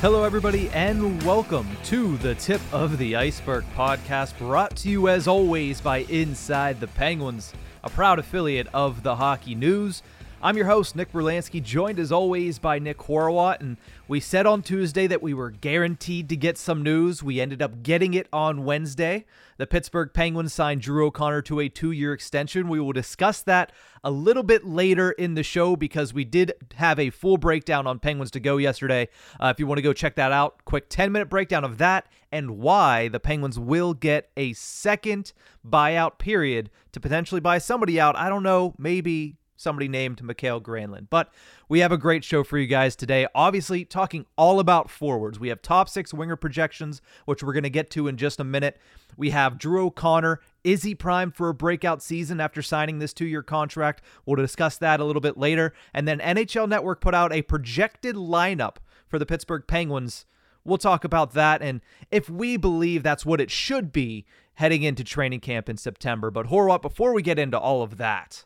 Hello, everybody, and welcome to the Tip of the Iceberg podcast, brought to you as always by Inside the Penguins, a proud affiliate of the Hockey News. I'm your host, Nick Brlansky, joined as always by Nick Horwat. And we said on Tuesday that we were guaranteed to get some news. We ended up getting it on Wednesday. The Pittsburgh Penguins signed Drew O'Connor to a two year extension. We will discuss that a little bit later in the show because we did have a full breakdown on Penguins to go yesterday. Uh, if you want to go check that out, quick 10 minute breakdown of that and why the Penguins will get a second buyout period to potentially buy somebody out. I don't know, maybe somebody named Mikael Granlund. But we have a great show for you guys today. Obviously, talking all about forwards. We have top six winger projections, which we're going to get to in just a minute. We have Drew O'Connor. Is he primed for a breakout season after signing this two year contract? We'll discuss that a little bit later. And then NHL Network put out a projected lineup for the Pittsburgh Penguins. We'll talk about that and if we believe that's what it should be heading into training camp in September. But Horwat, before we get into all of that,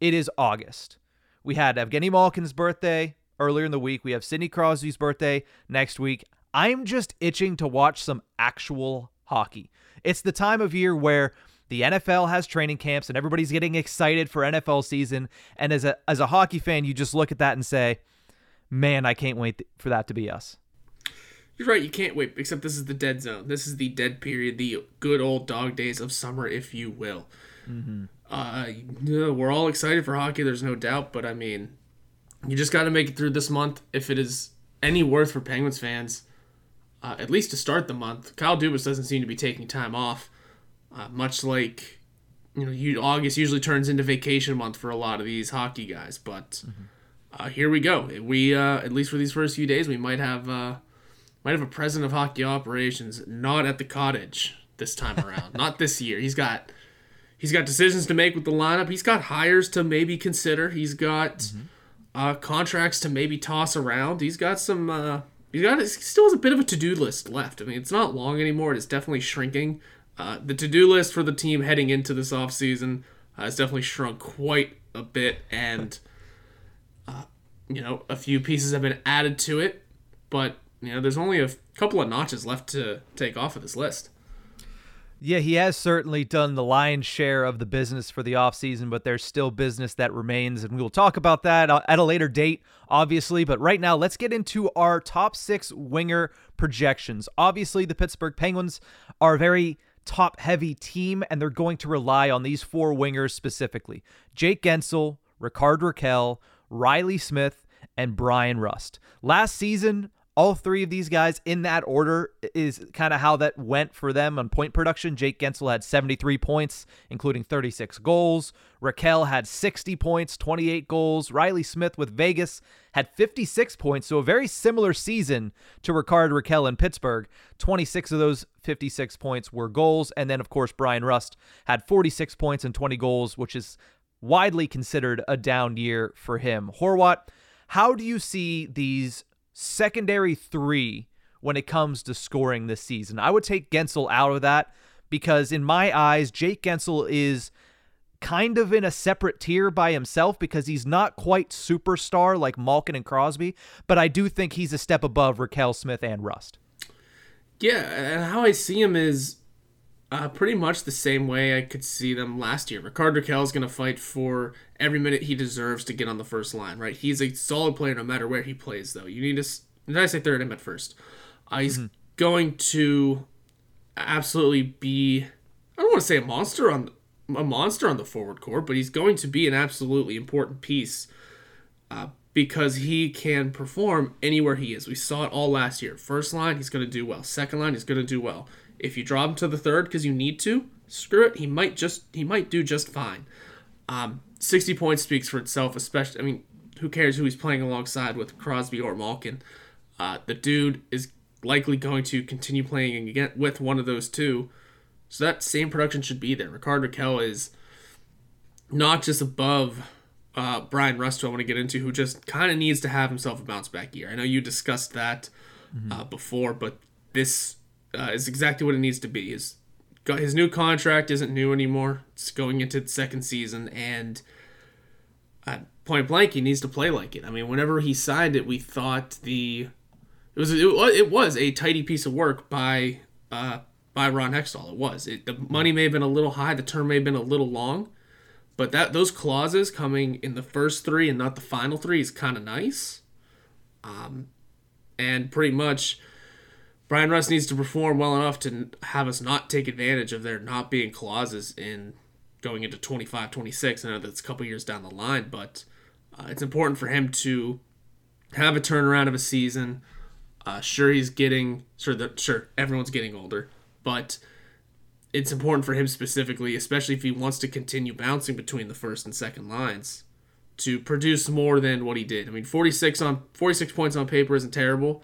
it is August. We had Evgeny Malkin's birthday earlier in the week. We have Sidney Crosby's birthday next week. I'm just itching to watch some actual hockey. It's the time of year where the NFL has training camps and everybody's getting excited for NFL season. And as a as a hockey fan, you just look at that and say, "Man, I can't wait for that to be us." You're right. You can't wait. Except this is the dead zone. This is the dead period, the good old dog days of summer, if you will. Mm-hmm. Uh, we're all excited for hockey. There's no doubt, but I mean, you just got to make it through this month if it is any worth for Penguins fans. Uh, at least to start the month, Kyle Dubas doesn't seem to be taking time off, uh, much like you know, you, August usually turns into vacation month for a lot of these hockey guys. But mm-hmm. uh, here we go. We uh, at least for these first few days, we might have uh, might have a president of hockey operations not at the cottage this time around. not this year. He's got he's got decisions to make with the lineup. He's got hires to maybe consider. He's got mm-hmm. uh, contracts to maybe toss around. He's got some. Uh, he's got. He still has a bit of a to do list left. I mean, it's not long anymore. It's definitely shrinking. Uh, the to do list for the team heading into this offseason uh, has definitely shrunk quite a bit, and uh, you know a few pieces have been added to it, but you know there's only a couple of notches left to take off of this list. Yeah, he has certainly done the lion's share of the business for the offseason, but there's still business that remains, and we will talk about that uh, at a later date, obviously. But right now, let's get into our top six winger projections. Obviously, the Pittsburgh Penguins are a very top heavy team, and they're going to rely on these four wingers specifically Jake Guentzel, Rickard Rakell, Riley Smith, and Bryan Rust. Last season, all three of these guys in that order is kind of how that went for them on point production. Jake Guentzel had 73 points, including 36 goals. Rakell had 60 points, 28 goals. Riley Smith with Vegas had 56 points, so a very similar season to Rickard Rakell in Pittsburgh. 26 of those 56 points were goals. And then, of course, Bryan Rust had 46 points and 20 goals, which is widely considered a down year for him. Horwat, how do you see these secondary three when it comes to scoring this season. I would take Guentzel out of that because, in my eyes, Jake Guentzel is kind of in a separate tier by himself because he's not quite superstar like Malkin and Crosby, but I do think he's a step above Rakell Smith and Rust. Yeah, and how I see him is uh, pretty much the same way I could see them last year. Rickard Rakell is going to fight for every minute he deserves to get on the first line, right? He's a solid player no matter where he plays, though. You need to. Did I say third him at first? Uh, he's mm-hmm. going to absolutely be. I don't want to say a monster on a monster on the forward court, but he's going to be an absolutely important piece uh, because he can perform anywhere he is. We saw it all last year. First line, he's going to do well. Second line, he's going to do well. If you drop him to the third because you need to, screw it. He might just he might do just fine. Um, 60 points speaks for itself, especially. I mean, who cares who he's playing alongside with Crosby or Malkin? Uh, the dude is likely going to continue playing again with one of those two. So that same production should be there. Rickard Rakell is not just above uh, Bryan Rust, who I want to get into, who just kind of needs to have himself a bounce back year. I know you discussed that mm-hmm. uh, before, but this uh, is exactly what it needs to be. His his new contract isn't new anymore. It's going into the second season, and point blank, he needs to play like it. I mean, whenever he signed it, we thought the it was it was, it was a tidy piece of work by uh, by Ron Hextall. It was. It, the money may have been a little high, the term may have been a little long, but that those clauses coming in the first three and not the final three is kind of nice. Um, and pretty much, Bryan Rust needs to perform well enough to have us not take advantage of there not being clauses in going into 25, 26. I know that's a couple years down the line, but uh, it's important for him to have a turnaround of a season. Uh, sure, he's getting sure that sure everyone's getting older, but it's important for him specifically, especially if he wants to continue bouncing between the first and second lines, to produce more than what he did. I mean, 46 on 46 points on paper isn't terrible,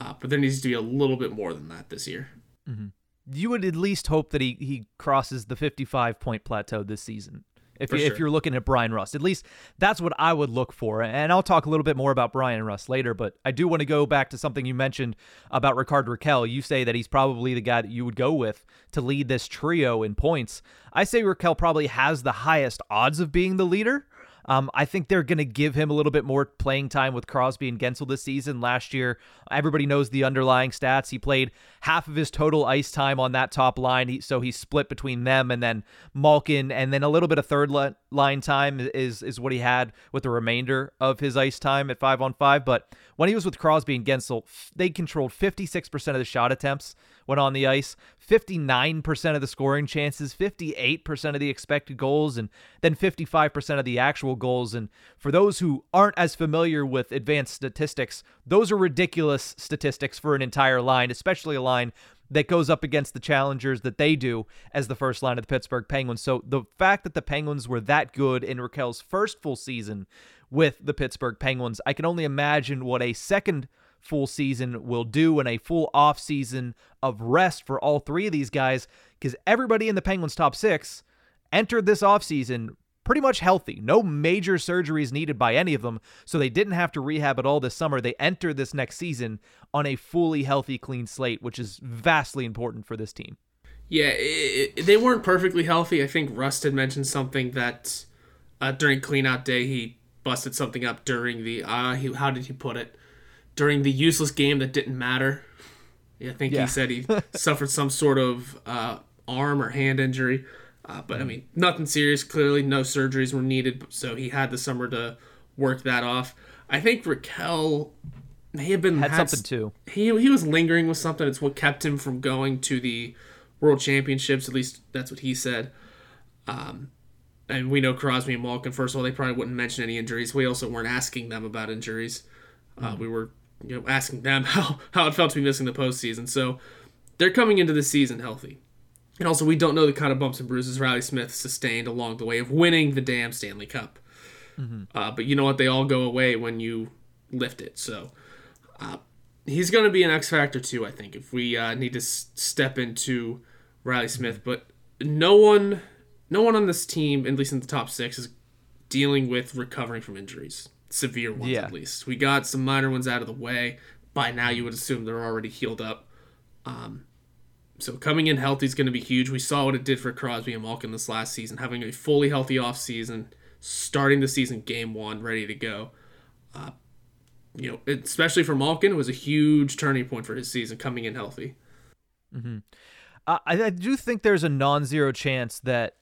uh, but there needs to be a little bit more than that this year. Mm-hmm. You would at least hope that he he crosses the 55 point plateau this season. If, you, sure. if you're looking at Bryan Rust, at least that's what I would look for. And I'll talk a little bit more about Bryan Rust later, but I do want to go back to something you mentioned about Rickard Rakell. You say that he's probably the guy that you would go with to lead this trio in points. I say Rakell probably has the highest odds of being the leader. Um, I think they're going to give him a little bit more playing time with Crosby and Guentzel this season. Last year, everybody knows the underlying stats. He played half of his total ice time on that top line, he, so he split between them and then Malkin, and then a little bit of third line time is is what he had with the remainder of his ice time at five on five. But when he was with Crosby and Guentzel, they controlled 56% of the shot attempts when on the ice, 59% of the scoring chances, 58% of the expected goals, and then 55% of the actual goals. And for those who aren't as familiar with advanced statistics, those are ridiculous statistics for an entire line, especially a line that goes up against the challengers that they do as the first line of the Pittsburgh Penguins. So the fact that the Penguins were that good in Rakell's first full season with the Pittsburgh Penguins, I can only imagine what a second full season will do and a full off season of rest for all three of these guys because everybody in the Penguins top 6 entered this off season pretty much healthy. No major surgeries needed by any of them, so they didn't have to rehab at all this summer. They entered this next season on a fully healthy, clean slate, which is vastly important for this team. Yeah, it, it, they weren't perfectly healthy. I think Rust had mentioned something that uh, during cleanout day he busted something up during the uh, he, how did he put it? During the useless game that didn't matter. I think yeah. he said he suffered some sort of uh, arm or hand injury. Uh, but I mean, nothing serious. Clearly, no surgeries were needed, so he had the summer to work that off. I think Rakell may have been had, had something too. He he was lingering with something. It's what kept him from going to the World Championships. At least that's what he said. Um, and we know Crosby and Malkin. First of all, they probably wouldn't mention any injuries. We also weren't asking them about injuries. Uh, mm. We were you know asking them how how it felt to be missing the postseason. So they're coming into the season healthy. And also, we don't know the kind of bumps and bruises Riley Smith sustained along the way of winning the damn Stanley Cup. Mm-hmm. Uh, but you know what? They all go away when you lift it. So uh, he's going to be an X factor too. I think if we uh, need to s- step into Riley Smith, but no one, no one on this team, at least in the top six, is dealing with recovering from injuries, severe ones yeah. at least. We got some minor ones out of the way. By now, you would assume they're already healed up. Um, so coming in healthy is going to be huge. We saw what it did for Crosby and Malkin this last season, having a fully healthy offseason, starting the season game one, ready to go. Uh, you know, especially for Malkin, it was a huge turning point for his season coming in healthy. Mm-hmm. Uh, I, I do think there's a non-zero chance that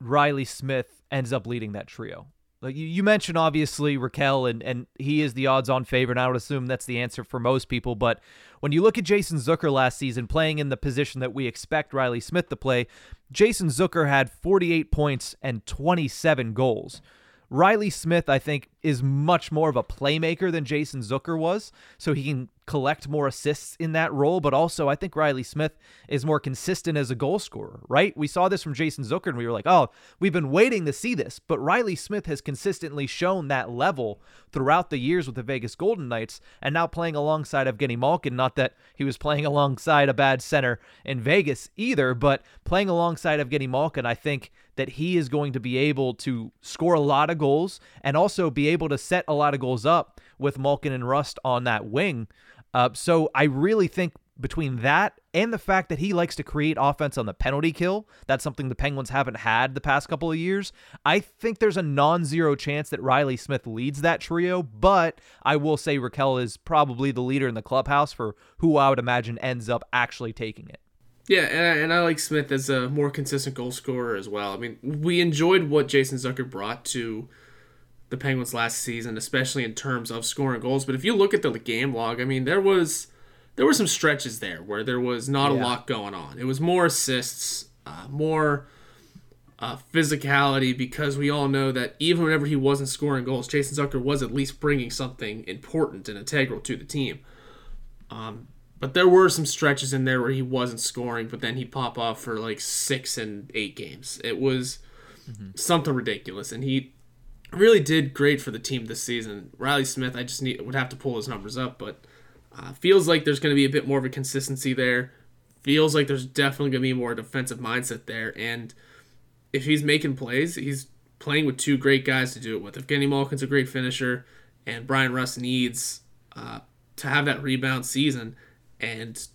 Riley Smith ends up leading that trio. Like you, you mentioned, obviously Rakell, and and he is the odds-on favorite. And I would assume that's the answer for most people. But when you look at Jason Zucker last season, playing in the position that we expect Riley Smith to play, Jason Zucker had 48 points and 27 goals. Riley Smith, I think, is much more of a playmaker than Jason Zucker was, so he can collect more assists in that role. But also, I think Riley Smith is more consistent as a goal scorer, right? We saw this from Jason Zucker, and we were like, oh, we've been waiting to see this. But Riley Smith has consistently shown that level throughout the years with the Vegas Golden Knights, and now playing alongside Evgeny Malkin. Not that he was playing alongside a bad center in Vegas either, but playing alongside Evgeny Malkin, I think that he is going to be able to score a lot of goals and also be able to set a lot of goals up with Malkin and Rust on that wing. Uh, so I really think between that and the fact that he likes to create offense on the penalty kill, that's something the Penguins haven't had the past couple of years. I think there's a non zero chance that Riley Smith leads that trio, but I will say Rakell is probably the leader in the clubhouse for who I would imagine ends up actually taking it. Yeah, and I, and I like Smith as a more consistent goal scorer as well. I mean, we enjoyed what Jason Zucker brought to the Penguins last season, especially in terms of scoring goals. But if you look at the game log, I mean, there was there were some stretches there where there was not yeah. a lot going on. It was more assists, uh, more uh, physicality, because we all know that even whenever he wasn't scoring goals, Jason Zucker was at least bringing something important and integral to the team. Um, but there were some stretches in there where he wasn't scoring, but then he'd pop off for like six and eight games. It was mm-hmm. something ridiculous, and he really did great for the team this season. Riley Smith, I just need would have to pull his numbers up, but uh, feels like there's going to be a bit more of a consistency there. Feels like there's definitely going to be more defensive mindset there, and if he's making plays, he's playing with two great guys to do it with. Evgeny Malkin's a great finisher, and Bryan Rust needs uh, to have that rebound season and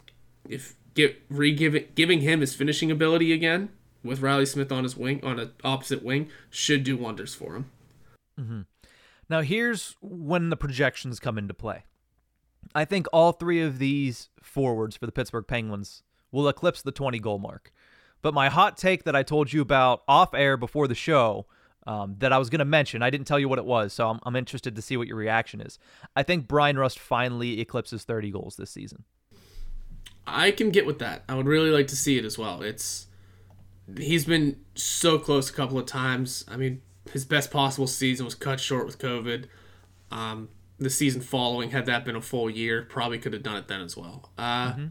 if get re giving him his finishing ability again with Riley Smith on his wing on an opposite wing should do wonders for him. Mm-hmm. Now here's when the projections come into play. I think all three of these forwards for the Pittsburgh Penguins will eclipse the 20 goal mark. But my hot take that I told you about off air before the show um, that I was going to mention, I didn't tell you what it was, so I'm, I'm interested to see what your reaction is. I think Bryan Rust finally eclipses 30 goals this season. I can get with that. I would really like to see it as well. It's he's been so close a couple of times. I mean, his best possible season was cut short with COVID. Um, the season following, had that been a full year, probably could have done it then as well. Uh, mm-hmm.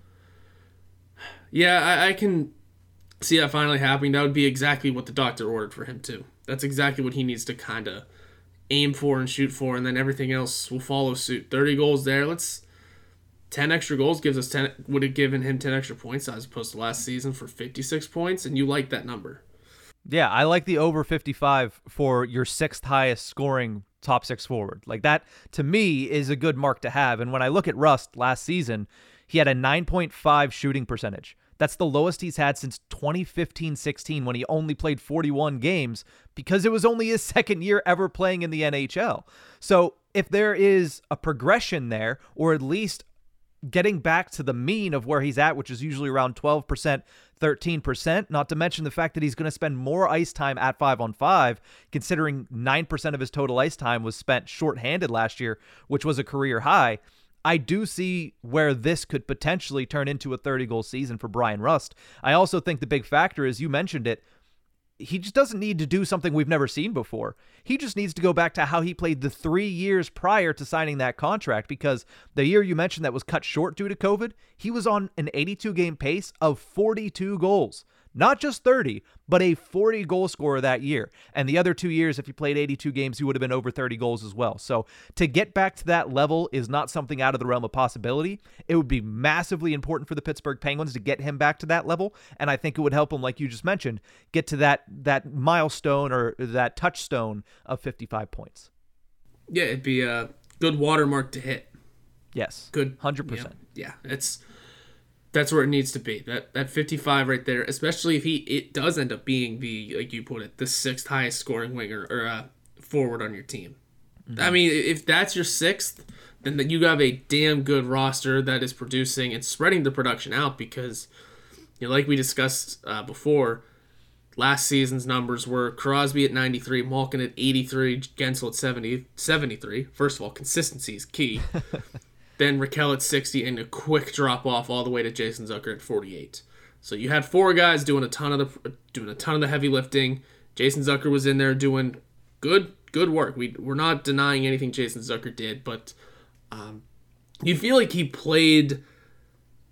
Yeah, I, I, can see that finally happening. That would be exactly what the doctor ordered for him too. That's exactly what he needs to kind of aim for and shoot for, and then everything else will follow suit. Thirty goals there. Let's 10 extra goals gives us 10 would have given him 10 extra points as opposed to last season for 56 points and you like that number yeah i like the over 55 for your sixth highest scoring top six forward. Like that to me is a good mark to have. And when i look at rust last season he had a 9.5 shooting percentage. That's the lowest he's had since 2015-16 when he only played 41 games because it was only his second year ever playing in the nhl so if there is a progression there or at least getting back to the mean of where he's at, which is usually around 12%, 13%, not to mention the fact that he's going to spend more ice time at 5 on 5, considering 9% of his total ice time was spent shorthanded last year, which was a career high. I do see where this could potentially turn into a 30 goal season for Bryan Rust. I also think the big factor is you mentioned it he just doesn't need to do something we've never seen before. He just needs to go back to how he played the three years prior to signing that contract because the year you mentioned that was cut short due to COVID, he was on an 82 game pace of 42 goals. Not just 30, but a 40 goal scorer that year. And the other two years, if you played 82 games, you would have been over 30 goals as well. So to get back to that level is not something out of the realm of possibility. It would be massively important for the Pittsburgh Penguins to get him back to that level. And I think it would help him, like you just mentioned, get to that that milestone or that touchstone of 55 points. Yeah, it'd be a good watermark to hit. Yes. Good. 100%. Yeah, yeah it's that's where it needs to be. That that 55 right there, especially if he it does end up being the like you put it, the sixth highest scoring winger or uh, forward on your team. Mm-hmm. I mean, if that's your sixth, then you have a damn good roster that is producing and spreading the production out because, you know, like we discussed uh, before, last season's numbers were Crosby at 93, Malkin at 83, Guentzel at 70, 73. First of all, consistency is key. then Rakell at 60, and a quick drop off all the way to Jason Zucker at 48. So you had four guys doing a ton of the doing a ton of the heavy lifting. Jason Zucker was in there doing good good work. We we're not denying anything Jason Zucker did, but um, you feel like he played.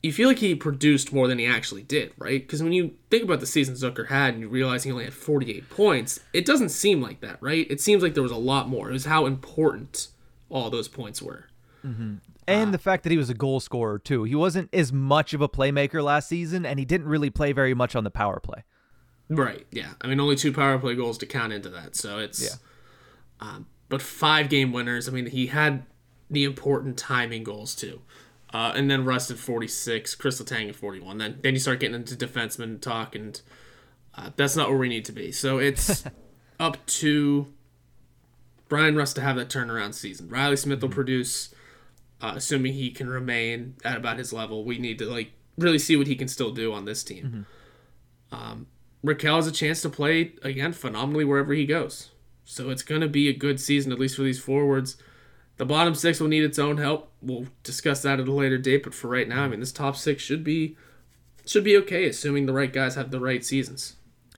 You feel like he produced more than he actually did, right? Because when you think about the season Zucker had and you realize he only had 48 points, it doesn't seem like that, right? It seems like there was a lot more. It was how important all those points were. Mm-hmm and uh, the fact that he was a goal scorer too. He wasn't as much of a playmaker last season, and he didn't really play very much on the power play. Right. Yeah. I mean, only two power play goals to count into that, so it's. Yeah. Um, but five game winners. I mean, he had the important timing goals too. Uh, and then Rust at 46, Kris Letang at 41. Then then you start getting into defenseman talk, and uh, that's not where we need to be. So it's up to Bryan Rust to have that turnaround season. Riley Smith will produce, uh, assuming he can remain at about his level. We need to like really see what he can still do on this team. Um, Rakell has a chance to play again phenomenally wherever he goes. So it's going to be a good season, at least for these forwards. The bottom six will need its own help. We'll discuss that at a later date, but for right now, I mean, this top six should be should be okay, assuming the right guys have the right seasons.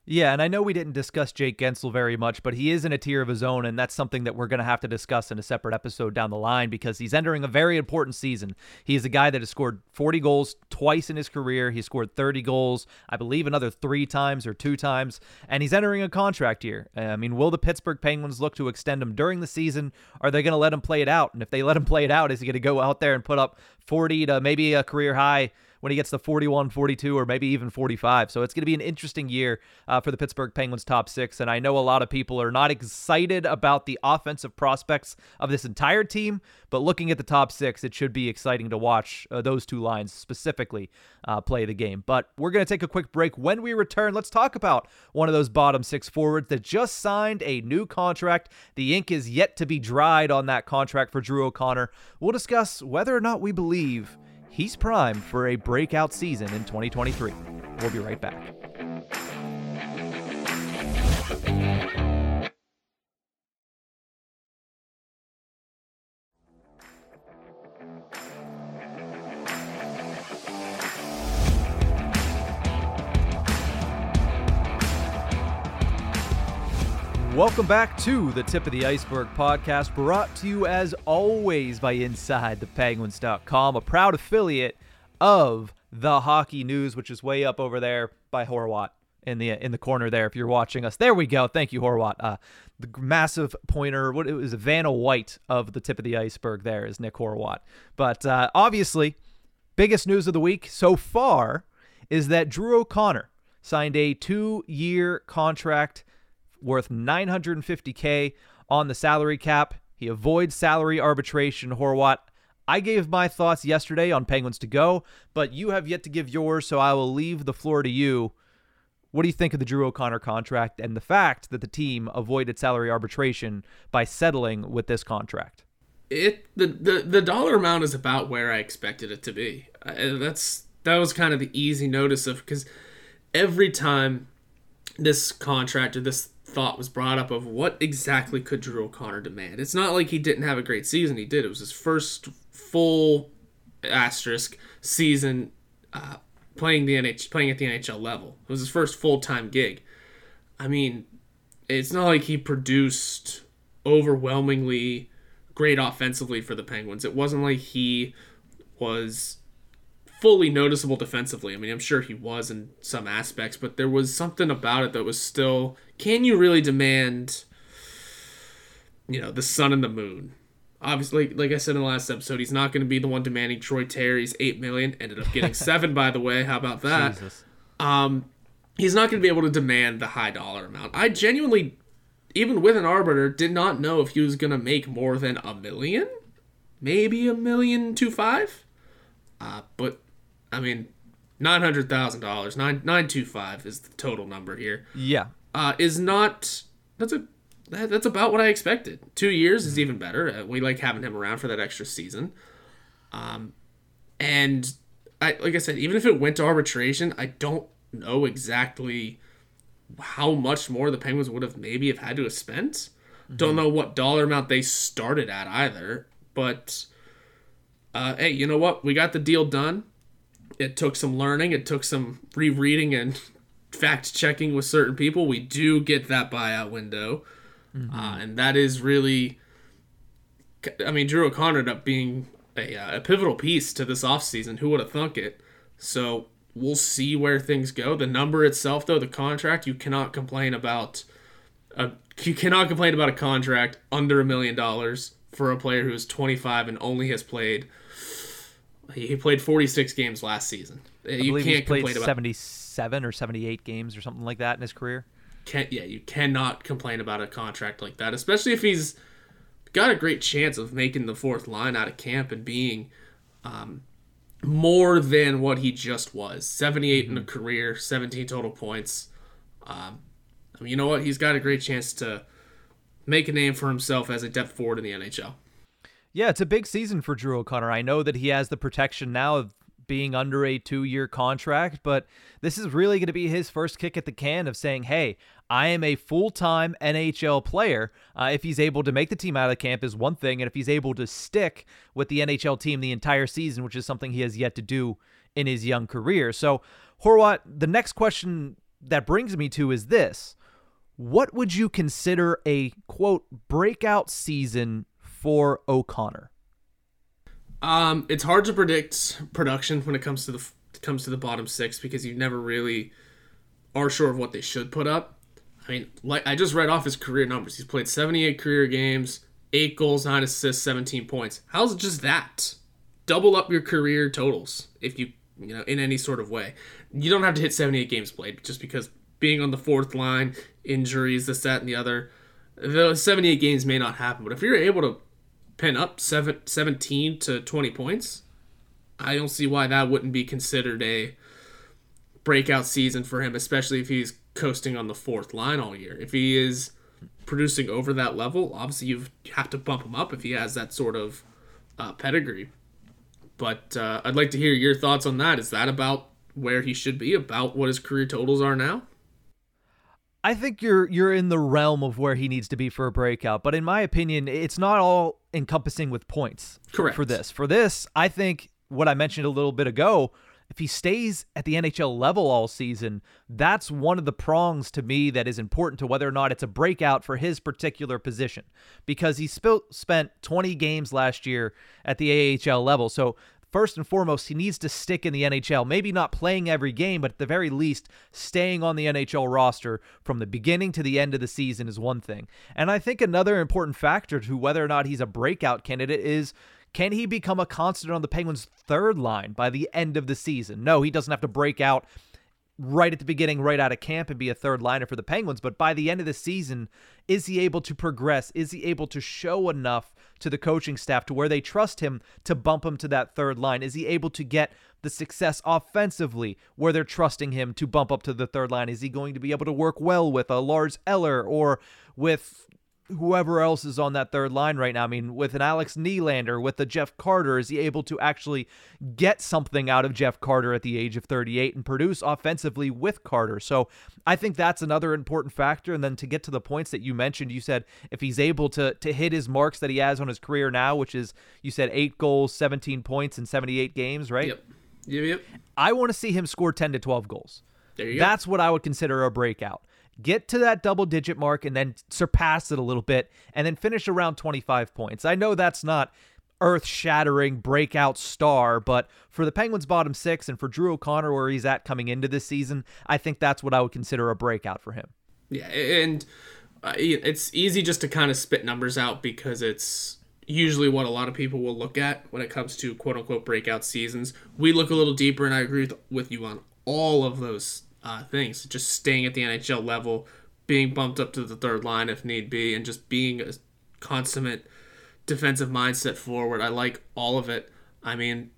Yeah, and I know we didn't discuss Jake Guentzel very much, but he is in a tier of his own, and that's something that we're going to have to discuss in a separate episode down the line because he's entering a very important season. He is a guy that has scored 40 goals twice in his career. He scored 30 goals, I believe, another three times or two times, and he's entering a contract year. Uh, I mean, will the Pittsburgh Penguins look to extend him during the season? Are they going to let him play it out? And if they let him play it out, is he going to go out there and put up 40 to maybe a career high? When he gets to 41, 42, or maybe even 45. So it's going to be an interesting year uh, for the Pittsburgh Penguins top six. And I know a lot of people are not excited about the offensive prospects of this entire team, but looking at the top six, it should be exciting to watch uh, those two lines specifically uh, play the game. But we're going to take a quick break. When we return, let's talk about one of those bottom six forwards that just signed a new contract. The ink is yet to be dried on that contract for Drew O'Connor. We'll discuss whether or not we believe he's primed for a breakout season in 2023. We'll be right back. Welcome back to the Tip of the Iceberg podcast, brought to you as always by InsideThePenguins.com, a proud affiliate of the Hockey News, which is way up over there by Horwat in the in the corner there. If you're watching us, there we go. Thank you, Horwat. Uh, the massive pointer. What it was, Vanna White of the Tip of the Iceberg. There is Nick Horwat. But uh, obviously, biggest news of the week so far is that Drew O'Connor signed a two-year contract worth 950k on the salary cap. He avoids salary arbitration. Horwat. I gave my thoughts yesterday on Penguins to go, but you have yet to give yours, so I will leave the floor to you. What do you think of the Drew O'Connor contract and the fact that the team avoided salary arbitration by settling with this contract? It the the, the dollar amount is about where I expected it to be. Uh, that's that was kind of the easy notice of because every time this contract or this thought was brought up of what exactly could Drew O'Connor demand. It's not like he didn't have a great season. He did. It was his first full asterisk season uh, playing the NH playing at the NHL level. It was his first full time gig. I mean, it's not like he produced overwhelmingly great offensively for the Penguins. It wasn't like he was fully noticeable defensively. I mean, I'm sure he was in some aspects, but there was something about it that was still. Can you really demand, you know, the sun and the moon? Obviously, like I said in the last episode, he's not going to be the one demanding Troy Terry's eight million. Ended up getting seven, by the way. How about that? Jesus. Um, he's not going to be able to demand the high dollar amount. I genuinely, even with an arbiter, did not know if he was going to make more than a million, maybe a million two five. Uh, but I mean, nine hundred thousand dollars, nine nine two five is the total number here. Yeah. Uh, is not that's a that, that's about what I expected. Two years is even better. Uh, we like having him around for that extra season. Um, and I like I said, even if it went to arbitration, I don't know exactly how much more the Penguins would have maybe have had to have spent. Don't know what dollar amount they started at either, but uh, hey, you know what? We got the deal done. It took some learning. It took some rereading and fact checking with certain people. We do get that buyout window, uh, and that is really. I mean, Drew O'Connor ended up being a, uh, a pivotal piece to this offseason. Who would have thunk it? So we'll see where things go. The number itself, though, the contract, you cannot complain about. A, you cannot complain about a contract under a million dollars for a player who is 25 and only has played. He played 46 games last season. I You can't played complain about 77 or 78 games or something like that in his career. can't yeah you cannot complain about a contract like that especially if he's got a great chance of making the fourth line out of camp and being um, more than what he just was. 78 mm-hmm. in a career, 17 total points. Um, I mean, you know what? He's got a great chance to make a name for himself as a depth forward in the NHL. Yeah, it's a big season for Drew O'Connor. I know that he has the protection now of being under a two year contract, but this is really going to be his first kick at the can of saying, hey, I am a full time NHL player. Uh, if he's able to make the team out of camp, is one thing. And if he's able to stick with the NHL team the entire season, which is something he has yet to do in his young career. So, Horwat, the next question that brings me to is this What would you consider a quote breakout season for O'Connor? Um, it's hard to predict production when it comes to the comes to the bottom six because you never really are sure of what they should put up. I mean, like I just read off his career numbers. He's played 78 career games, eight goals, nine assists, 17 points. How's just that? Double up your career totals if you you know in any sort of way. You don't have to hit 78 games played just because being on the fourth line, injuries, this, that, and the other. Those 78 games may not happen, but if you're able to pin up seven, 17 to 20 points, I don't see why that wouldn't be considered a breakout season for him, especially if he's coasting on the fourth line all year. If he is producing over that level, obviously you have to bump him up if he has that sort of uh, pedigree. But uh, I'd like to hear your thoughts on that. Is that about where he should be? About what his career totals are now? I think you're you're in the realm of where he needs to be for a breakout, but in my opinion, it's not all encompassing with points. Correct. For this. For this, I think what I mentioned a little bit ago, if he stays at the NHL level all season, that's one of the prongs to me that is important to whether or not it's a breakout for his particular position because he sp- spent 20 games last year at the AHL level. So first and foremost, he needs to stick in the NHL. Maybe not playing every game, but at the very least, staying on the NHL roster from the beginning to the end of the season is one thing. And I think another important factor to whether or not he's a breakout candidate is can he become a constant on the Penguins' third line by the end of the season? No, he doesn't have to break out right at the beginning, right out of camp, and be a third liner for the Penguins. But by the end of the season, is he able to progress? Is he able to show enough to the coaching staff to where they trust him to bump him to that third line? Is he able to get the success offensively where they're trusting him to bump up to the third line? Is he going to be able to work well with a Lars Eller or with whoever else is on that third line right now. I mean, with an Alex Nylander, with a Jeff Carter, is he able to actually get something out of Jeff Carter at the age of 38 and produce offensively with Carter? So I think that's another important factor. And then to get to the points that you mentioned, you said if he's able to to hit his marks that he has on his career now, which is you said eight goals, 17 points in 78 games, right? Yep. Yep. Yep. I want to see him score 10 to 12 goals. There you go. That's go. what I would consider a breakout get to that double digit mark and then surpass it a little bit and then finish around 25 points. I know that's not earth shattering breakout star, but for the Penguins' bottom six and for Drew O'Connor, where he's at coming into this season, I think that's what I would consider a breakout for him. Yeah, and uh, it's easy just to kind of spit numbers out because it's usually what a lot of people will look at when it comes to quote unquote breakout seasons. We look a little deeper, and I agree with, with you on all of those uh, things. Just staying at the NHL level, being bumped up to the third line if need be, and just being a consummate defensive mindset forward. I like all of it. I mean,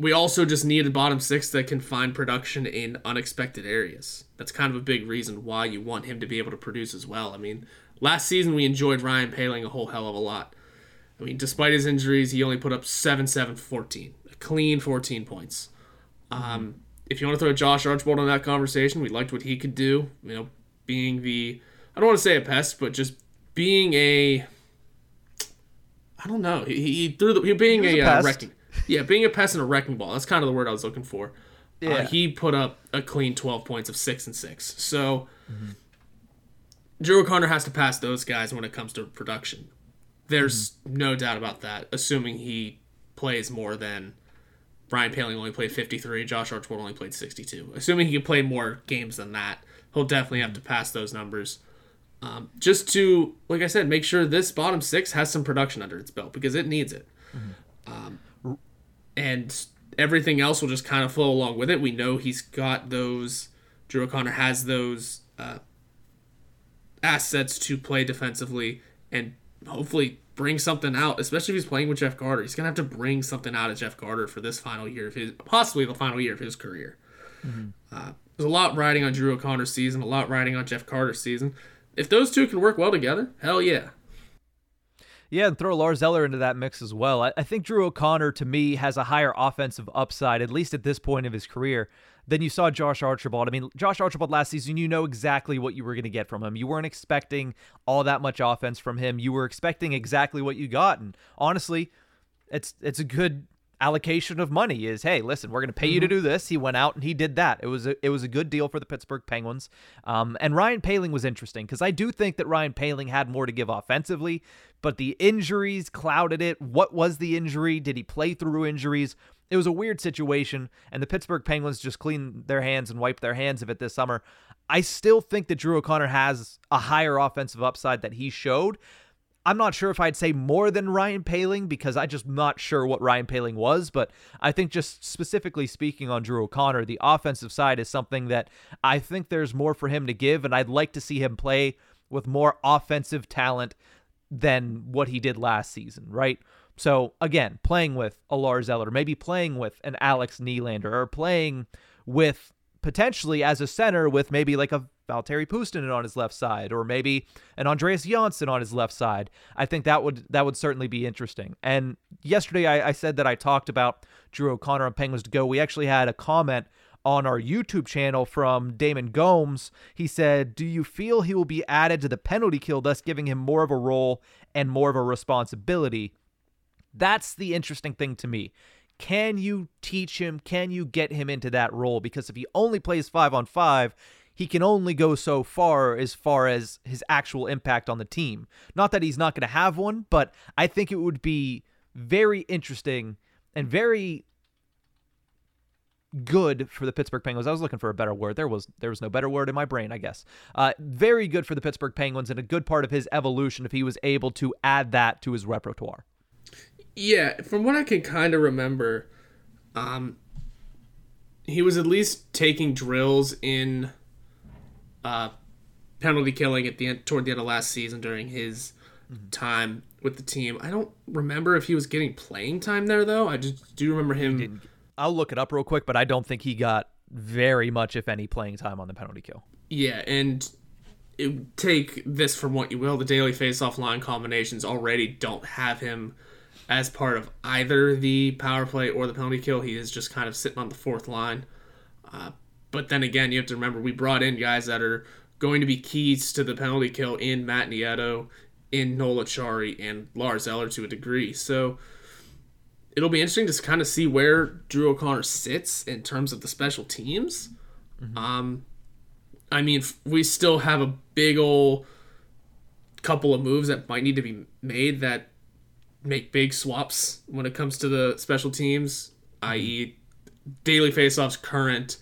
we also just need a bottom six that can find production in unexpected areas. That's kind of a big reason why you want him to be able to produce as well. I mean, last season we enjoyed Ryan Poehling a whole hell of a lot. I mean, despite his injuries, he only put up 7 7 14, a clean 14 points. Um, if you want to throw Josh Archibald on that conversation, we liked what he could do. You know, being the I don't want to say a pest, but just being a I don't know. He, he threw the he being he a, a uh, wrecking yeah, being a pest and a wrecking ball. That's kind of the word I was looking for. Uh, yeah. Uh, he put up a clean 12 points of six and six. So mm-hmm. Drew O'Connor has to pass those guys when it comes to production. There's mm-hmm. no doubt about that. Assuming he plays more than Ryan Poehling only played 53. Josh Archibald only played 62. Assuming he can play more games than that, he'll definitely have to pass those numbers. Um, just to, like I said, make sure this bottom six has some production under its belt because it needs it. Mm-hmm. Um, and everything else will just kind of flow along with it. We know he's got those, Drew O'Connor has those uh, assets to play defensively and hopefully bring something out, especially if he's playing with Jeff Carter. He's gonna have to bring something out of Jeff Carter for this final year of his, possibly the final year of his career. Mm-hmm. Uh, there's a lot riding on Drew O'Connor's season, a lot riding on Jeff Carter's season. If those two can work well together, hell yeah. Yeah, and throw Lars Eller into that mix as well. I, I, think Drew O'Connor, to me, has a higher offensive upside, at least at this point of his career, than you saw Josh Archibald. I mean, Josh Archibald last season, you know exactly what you were going to get from him. You weren't expecting all that much offense from him. You were expecting exactly what you got. And honestly, it's it's a good allocation of money is hey listen we're going to pay you to mm-hmm. do this he went out and he did that it was a, it was a good deal for the pittsburgh penguins um, and ryan poehling was interesting because i do think that ryan poehling had more to give offensively but the injuries clouded it what was the injury did he play through injuries it was a weird situation and the pittsburgh penguins just cleaned their hands and wiped their hands of it this summer i still think that drew o'connor has a higher offensive upside that he showed I'm not sure if I'd say more than Ryan Poehling because I just not sure what Ryan Poehling was, but I think just specifically speaking on Drew O'Connor, the offensive side is something that I think there's more for him to give, and I'd like to see him play with more offensive talent than what he did last season, right? So again, playing with a Lars Eller, maybe playing with an Alex Nylander, or playing with potentially as a center with maybe like a Valtteri Puustinen on his left side, or maybe an Andreas Johnsson on his left side. I think that would that would certainly be interesting. And yesterday I, I said that I talked about Drew O'Connor and Penguins to go. We actually had a comment on our YouTube channel from Damon Gomes. He said, Do you feel he will be added to the penalty kill, thus giving him more of a role and more of a responsibility? That's the interesting thing to me. Can you teach him? Can you get him into that role? Because if he only plays five on five, he can only go so far as far as his actual impact on the team. Not that he's not going to have one, but I think it would be very interesting and very good for the Pittsburgh Penguins. I was looking for a better word. There was there was no better word in my brain, I guess. Uh, very good for the Pittsburgh Penguins and a good part of his evolution if he was able to add that to his repertoire. Yeah, from what I can kind of remember, um, he was at least taking drills in uh, penalty killing at the end toward the end of last season during his mm-hmm. time with the team. I don't remember if he was getting playing time there though. I just do remember him. I'll look it up real quick, but I don't think he got very much, if any, playing time on the penalty kill. Yeah, and it, take this from what you will. The daily face-off line combinations already don't have him as part of either the power play or the penalty kill. He is just kind of sitting on the fourth line. Uh, but then again, you have to remember we brought in guys that are going to be keys to the penalty kill in Matt Nieto, in Noel Acciari, and Lars Eller to a degree. So it'll be interesting to kind of see where Drew O'Connor sits in terms of the special teams. Mm-hmm. Um, I mean, we still have a big old couple of moves that might need to be made that make big swaps when it comes to the special teams, i.e., daily faceoffs current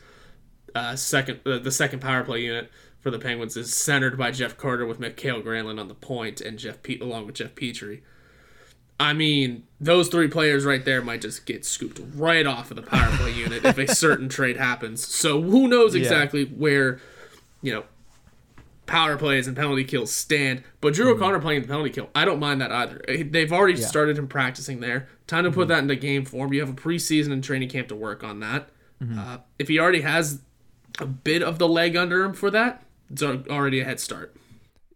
uh, second uh, the second power play unit for the Penguins is centered by Jeff Carter with Mikael Granlund on the point and Jeff Pe- along with Jeff Petry. I mean, those three players right there might just get scooped right off of the power play unit if a certain trade happens. So who knows exactly yeah. where, you know, power plays and penalty kills stand. But Drew mm-hmm. O'Connor playing the penalty kill, I don't mind that either. They've already yeah. started him practicing there. Time to mm-hmm. put that into game form. You have a preseason and training camp to work on that. Mm-hmm. Uh, if he already has a bit of the leg under him for that, it's already a head start.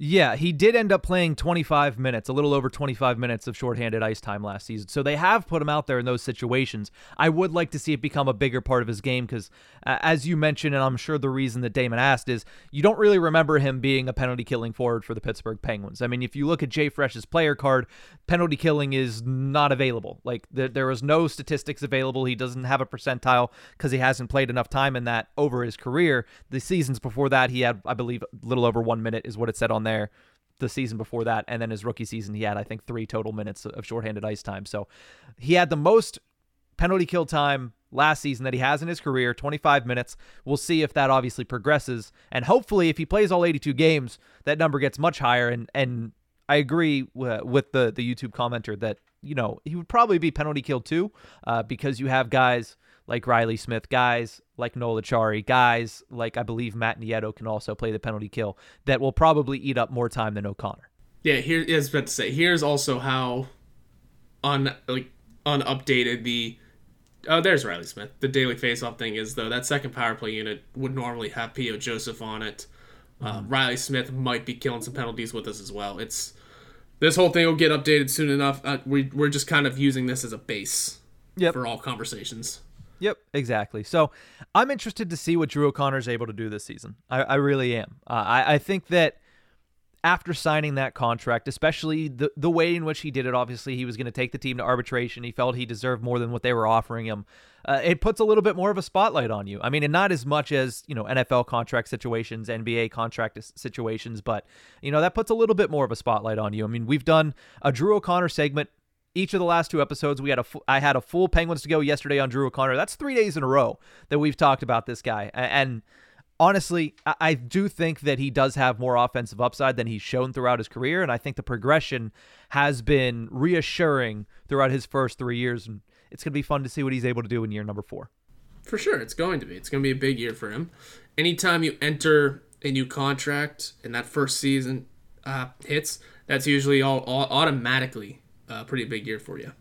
Yeah, he did end up playing 25 minutes, a little over 25 minutes of shorthanded ice time last season. So they have put him out there in those situations. I would like to see it become a bigger part of his game because, uh, as you mentioned, and I'm sure the reason that Damon asked is you don't really remember him being a penalty killing forward for the Pittsburgh Penguins. I mean, if you look at JFresh's player card, penalty killing is not available. Like there, there is no statistics available. He doesn't have a percentile because he hasn't played enough time in that over his career. The seasons before that, he had, I believe, a little over one minute is what it said on there the season before that. And then his rookie season, he had, I think, three total minutes of shorthanded ice time. So he had the most penalty kill time last season that he has in his career 25 minutes. We'll see if that obviously progresses. And hopefully, if he plays all 82 games, that number gets much higher. And, and I agree with the, the YouTube commenter that, you know, he would probably be penalty killed too uh, because you have guys like Riley Smith, guys like Noel Acciari, guys like I believe Matt Nieto can also play the penalty kill that will probably eat up more time than O'Connor. Yeah, here is about to say. Here's also how un like unupdated the oh there's Riley Smith. The daily faceoff thing is though that second power play unit would normally have P.O. Joseph on it. Uh, mm-hmm. Riley Smith might be killing some penalties with us as well. It's this whole thing will get updated soon enough. Uh, we we're just kind of using this as a base yep. for all conversations. Yep, exactly. So I'm interested to see what Drew O'Connor is able to do this season. I, I really am. Uh, I, I think that after signing that contract, especially the the way in which he did it, obviously he was going to take the team to arbitration. He felt he deserved more than what they were offering him. Uh, it puts a little bit more of a spotlight on you. I mean, and not as much as you know NFL contract situations, NBA contract situations, but you know that puts a little bit more of a spotlight on you. I mean, we've done a Drew O'Connor segment each of the last two episodes. We had a I had a full Penguins to go yesterday on Drew O'Connor. That's three days in a row that we've talked about this guy, and honestly, I do think that he does have more offensive upside than he's shown throughout his career, and I think the progression has been reassuring throughout his first three years, and it's going to be fun to see what he's able to do in year number four. For sure, it's going to be. It's going to be a big year for him. Anytime you enter a new contract and that first season uh, hits, that's usually all, all automatically a pretty big year for you.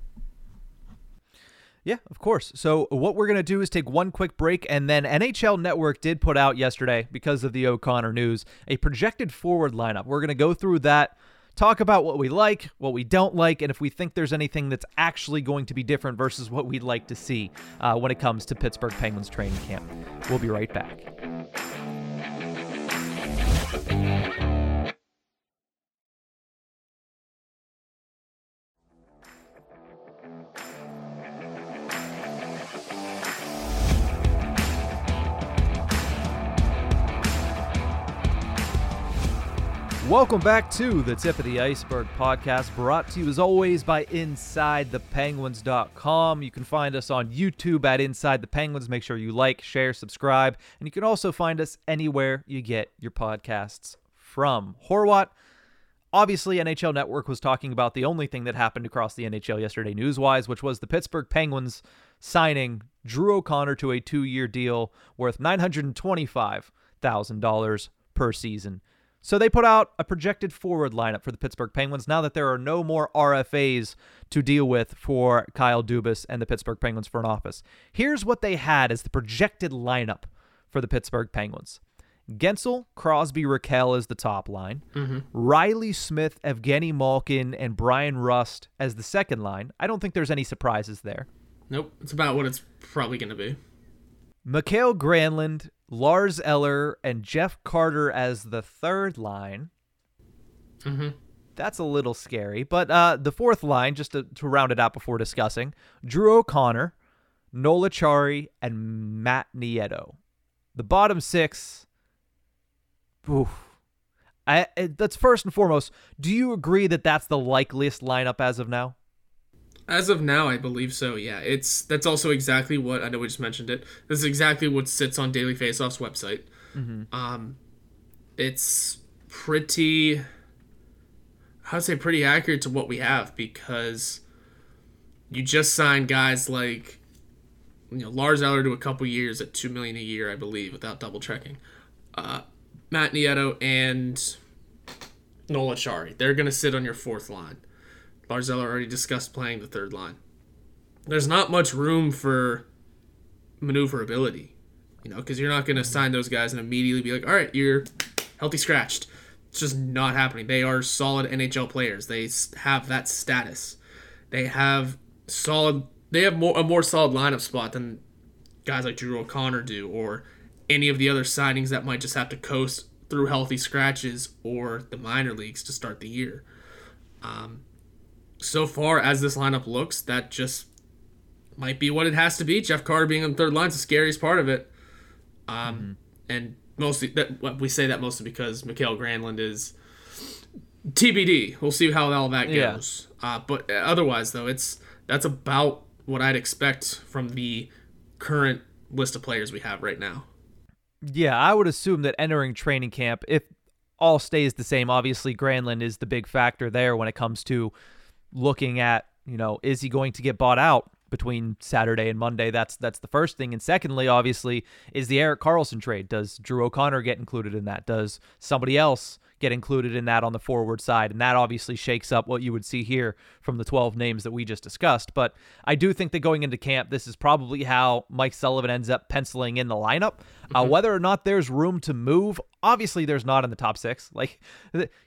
Yeah, of course. So what we're going to do is take one quick break and then NHL Network did put out yesterday because of the O'Connor news a projected forward lineup. We're going to go through that, talk about what we like, what we don't like, and if we think there's anything that's actually going to be different versus what we'd like to see uh, when it comes to Pittsburgh Penguins training camp. We'll be right back. Welcome back to the Tip of the Iceberg podcast, brought to you as always by InsideThePenguins.com. You can find us on YouTube at Inside the Penguins. Make sure you like, share, subscribe, and you can also find us anywhere you get your podcasts from. Horwat, obviously, NHL Network was talking about the only thing that happened across the NHL yesterday, news wise, which was the Pittsburgh Penguins signing Drew O'Connor to a two year deal worth $925,000 per season. So they put out a projected forward lineup for the Pittsburgh Penguins now that there are no more RFAs to deal with for Kyle Dubas and the Pittsburgh Penguins front office. Here's what they had as the projected lineup for the Pittsburgh Penguins. Guentzel, Crosby, Rakell as the top line. Mm-hmm. Reilly Smith, Evgeny Malkin, and Bryan Rust as the second line. I don't think there's any surprises there. Nope. It's about what it's probably going to be. Mikael Granlund, Lars Eller, and Jeff Carter as the third line. Mm-hmm. That's a little scary. But uh, the fourth line, just to, to round it out before discussing, Drew O'Connor, Noel Acciari, and Matt Nieto. The bottom six. Oof. I, that's first and foremost. Do you agree that that's the likeliest lineup as of now? As of now, I believe so. Yeah, it's that's also exactly what I know. We just mentioned it. This is exactly what sits on Daily Faceoff's website. Mm-hmm. Um, it's pretty. I would say pretty accurate to what we have because you just signed guys like you know Lars Eller to a couple years at two million a year, I believe, without double checking. Uh, Matt Nieto and Noel Acciari. They're gonna sit on your fourth line. Barzella already discussed playing the third line. There's not much room for maneuverability, you know, because you're not going to sign those guys and immediately be like, all right, you're healthy scratched. It's just not happening. They are solid NHL players. They have that status. They have solid. They have more a more solid lineup spot than guys like Drew O'Connor do, or any of the other signings that might just have to coast through healthy scratches or the minor leagues to start the year. Um, so far as this lineup looks, that just might be what it has to be. Jeff Carter being on the third line is the scariest part of it. Um, mm-hmm. and mostly that we say that mostly because Mikael Granlund is TBD. We'll see how all that goes. Yeah. Uh, but otherwise, though, it's that's about what I'd expect from the current list of players we have right now. Yeah, I would assume that entering training camp, if all stays the same, obviously Granlund is the big factor there when it comes to looking at, you know, is he going to get bought out between Saturday and Monday? That's that's the first thing. And secondly, obviously, is the Erik Karlsson trade. Does Drew O'Connor get included in that? Does somebody else get included in that on the forward side. And that obviously shakes up what you would see here from the 12 names that we just discussed. But I do think that going into camp, this is probably how Mike Sullivan ends up penciling in the lineup. Uh, mm-hmm. whether or not there's room to move, obviously there's not in the top six. Like,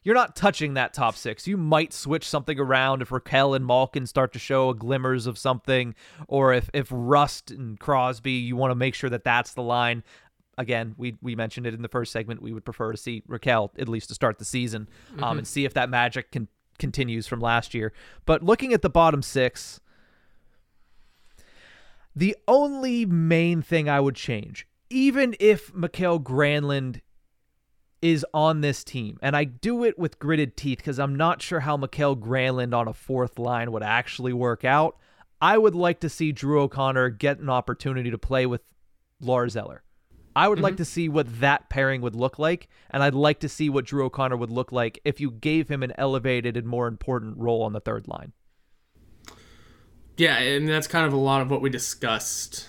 you're not touching that top six. You might switch something around if Rakell and Malkin start to show glimmers of something, or if, if Rust and Crosby, you want to make sure that that's the line again, we we mentioned it in the first segment. We would prefer to see Rakell at least to start the season um, mm-hmm. and see if that magic can continues from last year. But looking at the bottom six, the only main thing I would change, even if Mikael Granlund is on this team, and I do it with gritted teeth because I'm not sure how Mikael Granlund on a fourth line would actually work out. I would like to see Drew O'Connor get an opportunity to play with Lars Eller. I would mm-hmm. like to see what that pairing would look like, and I'd like to see what Drew O'Connor would look like if you gave him an elevated and more important role on the third line. Yeah, and that's kind of a lot of what we discussed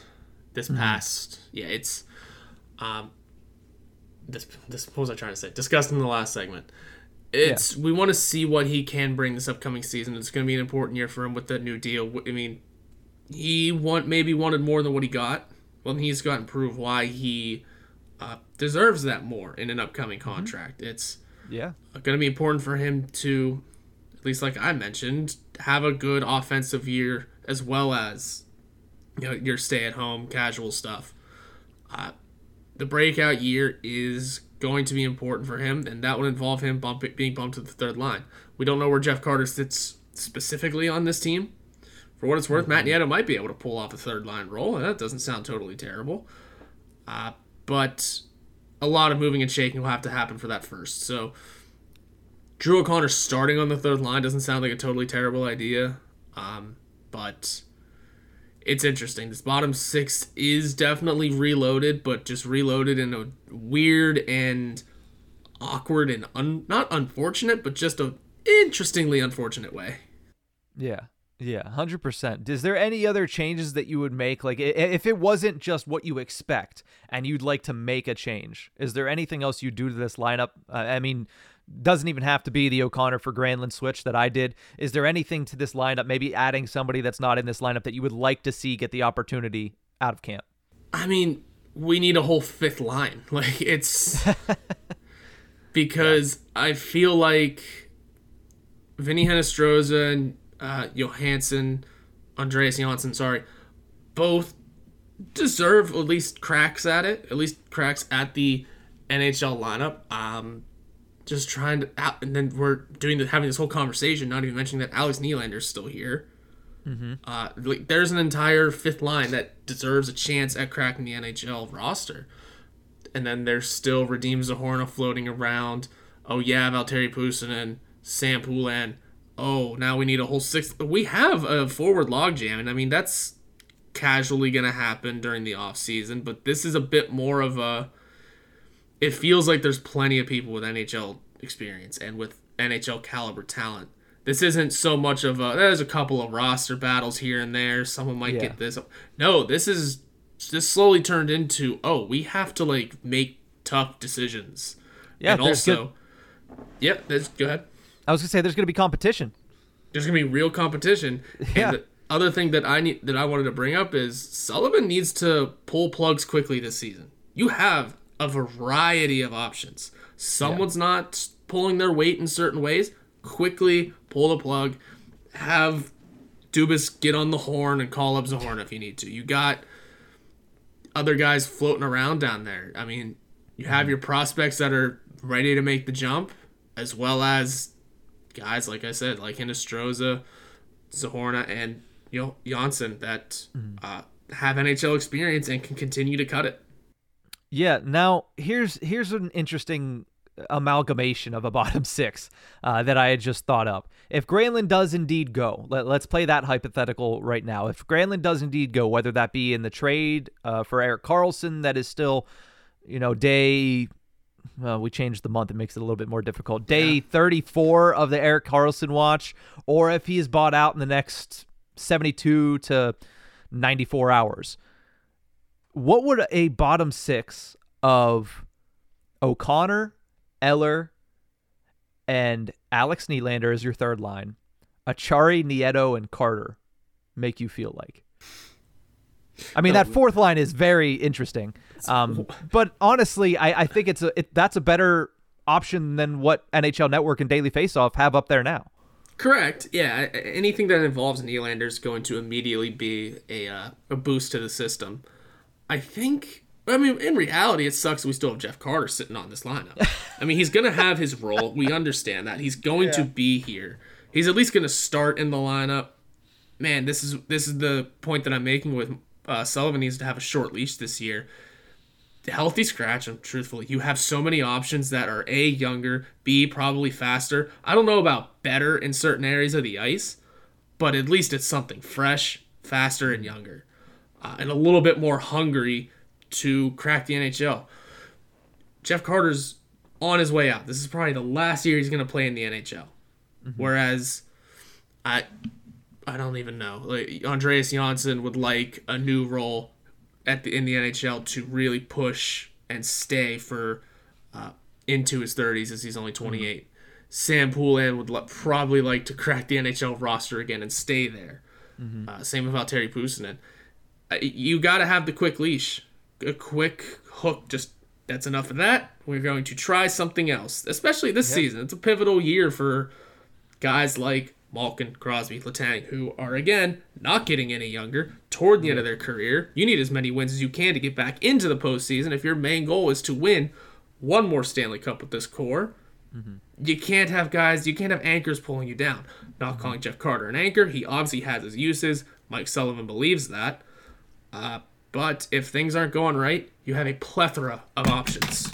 this mm-hmm. past. Yeah, it's um, this this what was I trying to say? Discussed in the last segment. It's yeah. we want to see what he can bring this upcoming season. It's going to be an important year for him with the new deal. I mean, he want maybe wanted more than what he got well, he's got to prove why he uh, deserves that more in an upcoming mm-hmm. contract. Mm-hmm. It's yeah going to be important for him to, at least like I mentioned, have a good offensive year as well as you know your stay-at-home casual stuff. Uh, the breakout year is going to be important for him, and that would involve him bump, being bumped to the third line. We don't know where Jeff Carter sits specifically on this team, for what it's worth, Matt Nieto might be able to pull off a third line role. That doesn't sound totally terrible. Uh, but a lot of moving and shaking will have to happen for that first. So Drew O'Connor starting on the third line doesn't sound like a totally terrible idea. Um, but it's interesting. This bottom six is definitely reloaded, but just reloaded in a weird and awkward and un- not unfortunate, but just a interestingly unfortunate way. Yeah. Yeah, 100%. Is there any other changes that you would make? Like, if it wasn't just what you expect and you'd like to make a change, is there anything else you do to this lineup? Uh, I mean, doesn't even have to be the O'Connor for Granlund switch that I did. Is there anything to this lineup, maybe adding somebody that's not in this lineup that you would like to see get the opportunity out of camp? I mean, we need a whole fifth line. Like, it's because yeah. I feel like Vinny Hinostroza and uh, Johansson, Andreas Johnsson, sorry, both deserve at least cracks at it, at least cracks at the NHL lineup. Um, just trying to, and then we're doing the, having this whole conversation, not even mentioning that Alex Nylander's still here. Mm-hmm. Uh, like, there's an entire fifth line that deserves a chance at cracking the NHL roster, and then there's still Radim Zohorna floating around. Oh yeah, Valtteri Puustinen, Sam Poulin oh, now we need a whole six. We have a forward logjam, and I mean that's casually going to happen during the off season. But this is a bit more of a. It feels like there's plenty of people with NHL experience and with NHL caliber talent. This isn't so much of a. There's a couple of roster battles here and there. Someone might yeah. get this. No, this is this slowly turned into oh we have to like make tough decisions. Yeah, and also, good. yep. go ahead. I was gonna say there's gonna be competition. There's gonna be real competition. Yeah. And the other thing that I need that I wanted to bring up is Sullivan needs to pull plugs quickly this season. You have a variety of options. Someone's yeah. not pulling their weight in certain ways. Quickly pull the plug. Have Dubas get on the horn and call up Zohorn if you need to. You got other guys floating around down there. I mean, you have mm-hmm. your prospects that are ready to make the jump, as well as guys like I said, like Hinostroza, Zohorna, and you know Johnsson that mm-hmm. uh, have NHL experience and can continue to cut it. Yeah. Now here's here's an interesting amalgamation of a bottom six uh, that I had just thought up. If Granlund does indeed go, let, us play that hypothetical right now. If Granlund does indeed go, whether that be in the trade uh, for Erik Karlsson, that is still, you know, day well, we changed the month. It makes it a little bit more difficult. Day yeah. 34 of the Erik Karlsson watch, or if he is bought out in the next 72 to 94 hours. What would a bottom six of O'Connor, Eller, and Alex Nylander as your third line, Acciari, Nieto, and Carter make you feel like? I mean, that fourth line is very interesting. Um, but honestly, I, I think it's a it, that's a better option than what NHL Network and Daily Faceoff have up there now. Correct. Yeah. Anything that involves Nylander is going to immediately be a uh, a boost to the system. I think. I mean, in reality, it sucks we still have Jeff Carter sitting on this lineup. I mean, he's going to have his role. We understand that he's going yeah. to be here. He's at least going to start in the lineup. Man, this is this is the point that I'm making with uh, Sullivan needs to have a short leash this year. The healthy scratch and truthfully. You have so many options that are a younger b probably faster. I don't know about better in certain areas of the ice but at least it's something fresh faster and younger uh, and a little bit more hungry to crack the nhl jeff carter's on his way out. This is probably the last year he's going to play in the nhl mm-hmm. whereas i i don't even know like andreas johnsson would like a new role at the in the NHL to really push and stay for uh, into his 30s as he's only 28. Mm-hmm. Sam Poulin would le- probably like to crack the NHL roster again and stay there. Mm-hmm. Uh, same about Terry Puustinen. Uh, you got to have the quick leash, a quick hook. Just that's enough of that. We're going to try something else, especially this season. It's a pivotal year for guys like Malkin, Crosby, Letang, who are again not getting any younger toward the end of their career. You need as many wins as you can to get back into the postseason if your main goal is to win one more Stanley Cup with this core. Mm-hmm. You can't have guys, you can't have anchors pulling you down. Not calling Jeff Carter an anchor. He obviously has his uses. Mike Sullivan believes that. Uh, but if things aren't going right, you have a plethora of options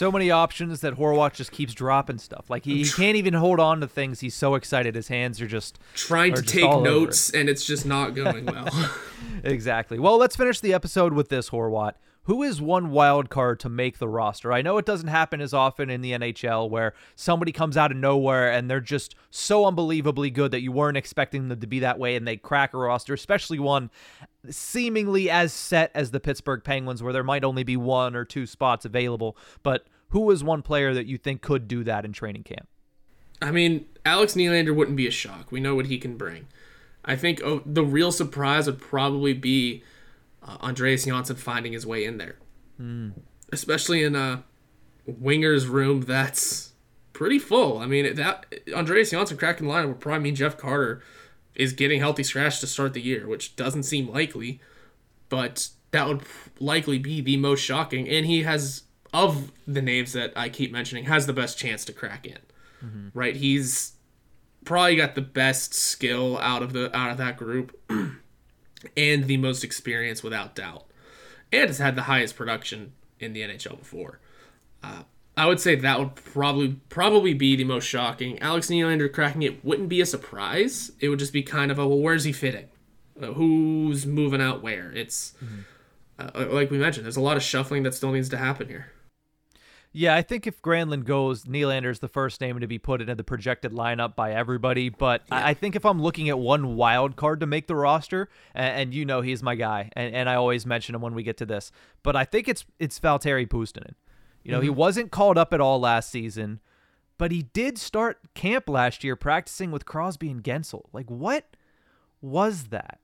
so many options that Horwat just keeps dropping stuff. Like he, he, can't even hold on to things. He's so excited. His hands are just trying to take notes, it. and it's just not going well. exactly. Well, let's finish the episode with this Horwat. Who is one wild card to make the roster? I know it doesn't happen as often in the NHL where somebody comes out of nowhere and they're just so unbelievably good that you weren't expecting them to be that way and they crack a roster, especially one seemingly as set as the Pittsburgh Penguins, where there might only be one or two spots available. But who is one player that you think could do that in training camp? I mean, Alex Nylander wouldn't be a shock. We know what he can bring. I think oh, the real surprise would probably be uh, Andreas Johnsson finding his way in there, mm. especially in a winger's room that's pretty full. I mean, that Andreas Johnsson cracking the line would probably mean Jeff Carter is getting healthy scratch to start the year, which doesn't seem likely, but that would likely be the most shocking. And he has, of the names that I keep mentioning, has the best chance to crack in. Mm-hmm. Right? He's probably got the best skill out of the out of that group, and the most experience without doubt, and has had the highest production in the NHL before. Uh, I would say that would probably probably be the most shocking. Alex Nylander cracking it wouldn't be a surprise. It would just be kind of a well, where's he fitting? Uh, who's moving out where? It's mm-hmm. uh, like we mentioned. There's a lot of shuffling that still needs to happen here. Yeah, I think if Granlund goes, Nylander's the first name to be put into the projected lineup by everybody. But yeah. I think if I'm looking at one wild card to make the roster, and, and, you know he's my guy, and, and I always mention him when we get to this, but I think it's it's Valtteri Puustinen. You know, mm-hmm. he wasn't called up at all last season, but he did start camp last year practicing with Crosby and Guentzel. Like, what was that?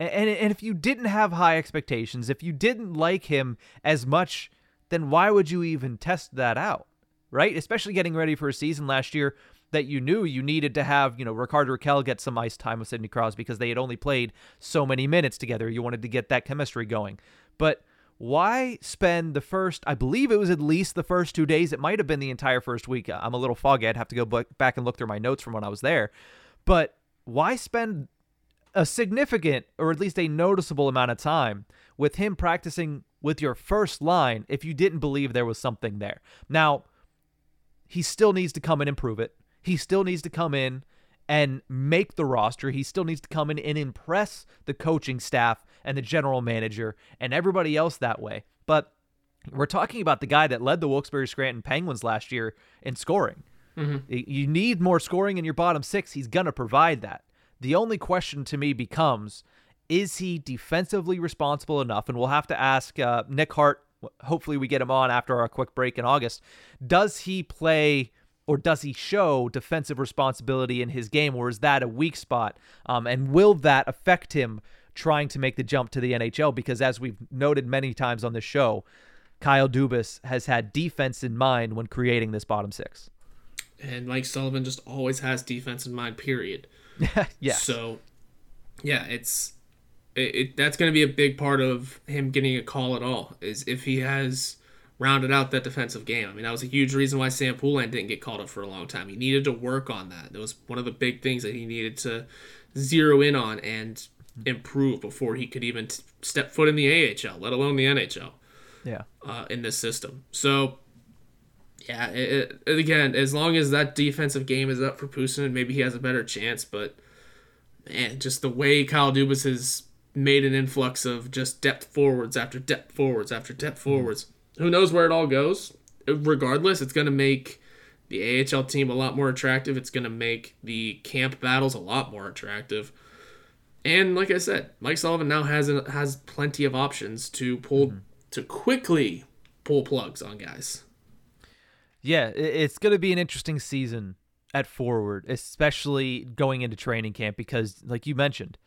And, and, and if you didn't have high expectations, if you didn't like him as much, then why would you even test that out? Right? Especially getting ready for a season last year that you knew you needed to have, you know, Rickard Rakell get some ice time with Sidney Crosby because they had only played so many minutes together. You wanted to get that chemistry going. But why spend the first i believe it was at least the first two days it might have been the entire first week i'm a little foggy i'd have to go back and look through my notes from when i was there but why spend a significant or at least a noticeable amount of time with him practicing with your first line if you didn't believe there was something there now he still needs to come in and prove it he still needs to come in and make the roster. He still needs to come in and impress the coaching staff and the general manager and everybody else that way. But we're talking about the guy that led the Wilkes-Barre Scranton Penguins last year in scoring. Mm-hmm. You need more scoring in your bottom six. He's going to provide that. The only question to me becomes is he defensively responsible enough? And we'll have to ask uh, Nick Hart. Hopefully, we get him on after our quick break in August. Does he play or does he show defensive responsibility in his game, or is that a weak spot? Um, and will that affect him trying to make the jump to the NHL? Because as we've noted many times on the show, Kyle Dubas has had defense in mind when creating this bottom six. And Mike Sullivan just always has defense in mind, period. yeah. So, yeah, it's it, it that's going to be a big part of him getting a call at all is if he has rounded out that defensive game. I mean, that was a huge reason why Sam Poulin didn't get called up for a long time. He needed to work on that. That was one of the big things that he needed to zero in on and improve before he could even t- step foot in the AHL, let alone the NHL. Yeah. Uh, in this system. So, yeah, it, it, again, as long as that defensive game is up for Pusin, maybe he has a better chance. But man, just the way Kyle Dubas has made an influx of just depth forwards after depth forwards after depth forwards. Mm-hmm. Who knows where it all goes? Regardless, it's going to make the AHL team a lot more attractive. It's going to make the camp battles a lot more attractive. And like I said, Mike Sullivan now has a, has plenty of options to pull mm-hmm. to quickly pull plugs on guys. Yeah, it's going to be an interesting season at forward, especially going into training camp because like you mentioned,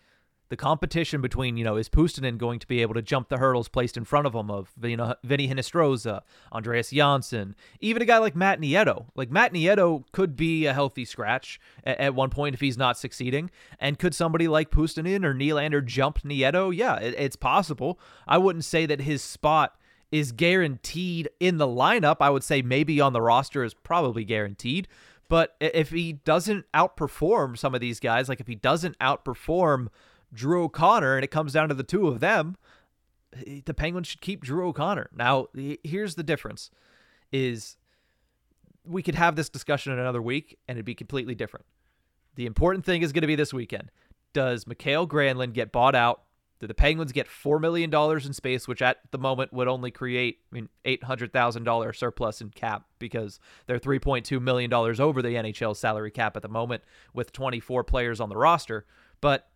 the competition between, you know, is Puustinen going to be able to jump the hurdles placed in front of him of, you know, Vinny Hinostroza, Andreas Johnsson, even a guy like Matt Nieto. Like Matt Nieto could be a healthy scratch at, at one point if he's not succeeding. And could somebody like Puustinen or Nylander jump Nieto? Yeah, it, it's possible. I wouldn't say that his spot is guaranteed in the lineup. I would say maybe on the roster is probably guaranteed. But if he doesn't outperform some of these guys, like if he doesn't outperform Drew O'Connor and it comes down to the two of them, the Penguins should keep Drew O'Connor. Now, here's the difference is we could have this discussion in another week and it'd be completely different. The important thing is going to be this weekend. Does Mikael Granlund get bought out? Do the Penguins get $4 million in space, which at the moment would only create I mean, $800,000 surplus in cap because they're $3.2 million over the NHL salary cap at the moment with 24 players on the roster. But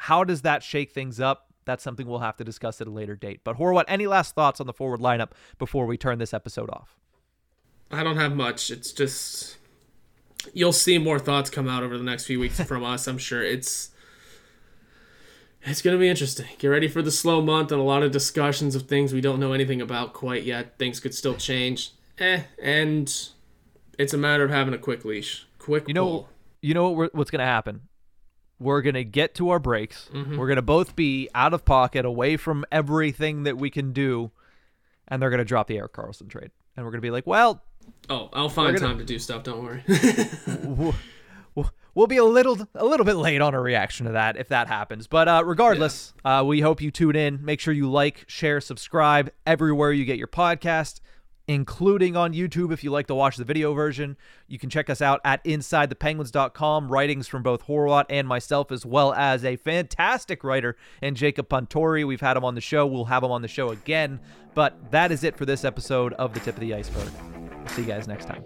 how does that shake things up? That's something we'll have to discuss at a later date. But Horwat, any last thoughts on the forward lineup before we turn this episode off? I don't have much. It's just you'll see more thoughts come out over the next few weeks from us. I'm sure it's it's going to be interesting. Get ready for the slow month and a lot of discussions of things we don't know anything about quite yet. Things could still change. Eh, and it's a matter of having a quick leash. Quick. You know. Pull. You know what, what's going to happen we're going to get to our breaks. Mm-hmm. We're going to both be out of pocket, away from everything that we can do. And they're going to drop the Erik Karlsson trade. And we're going to be like, well. Oh, I'll find gonna, time to do stuff. Don't worry. we'll, be a little a little bit late on a reaction to that if that happens. But uh, regardless, yeah. uh, we hope you tune in. Make sure you like, share, subscribe everywhere you get your podcast including on YouTube if you like to watch the video version. You can check us out at InsideThePenguins.com. Writings from both Horwat and myself, as well as a fantastic writer and Jacob Pontori. We've had him on the show. We'll have him on the show again. But that is it for this episode of The Tip of the Iceberg. see you guys next time.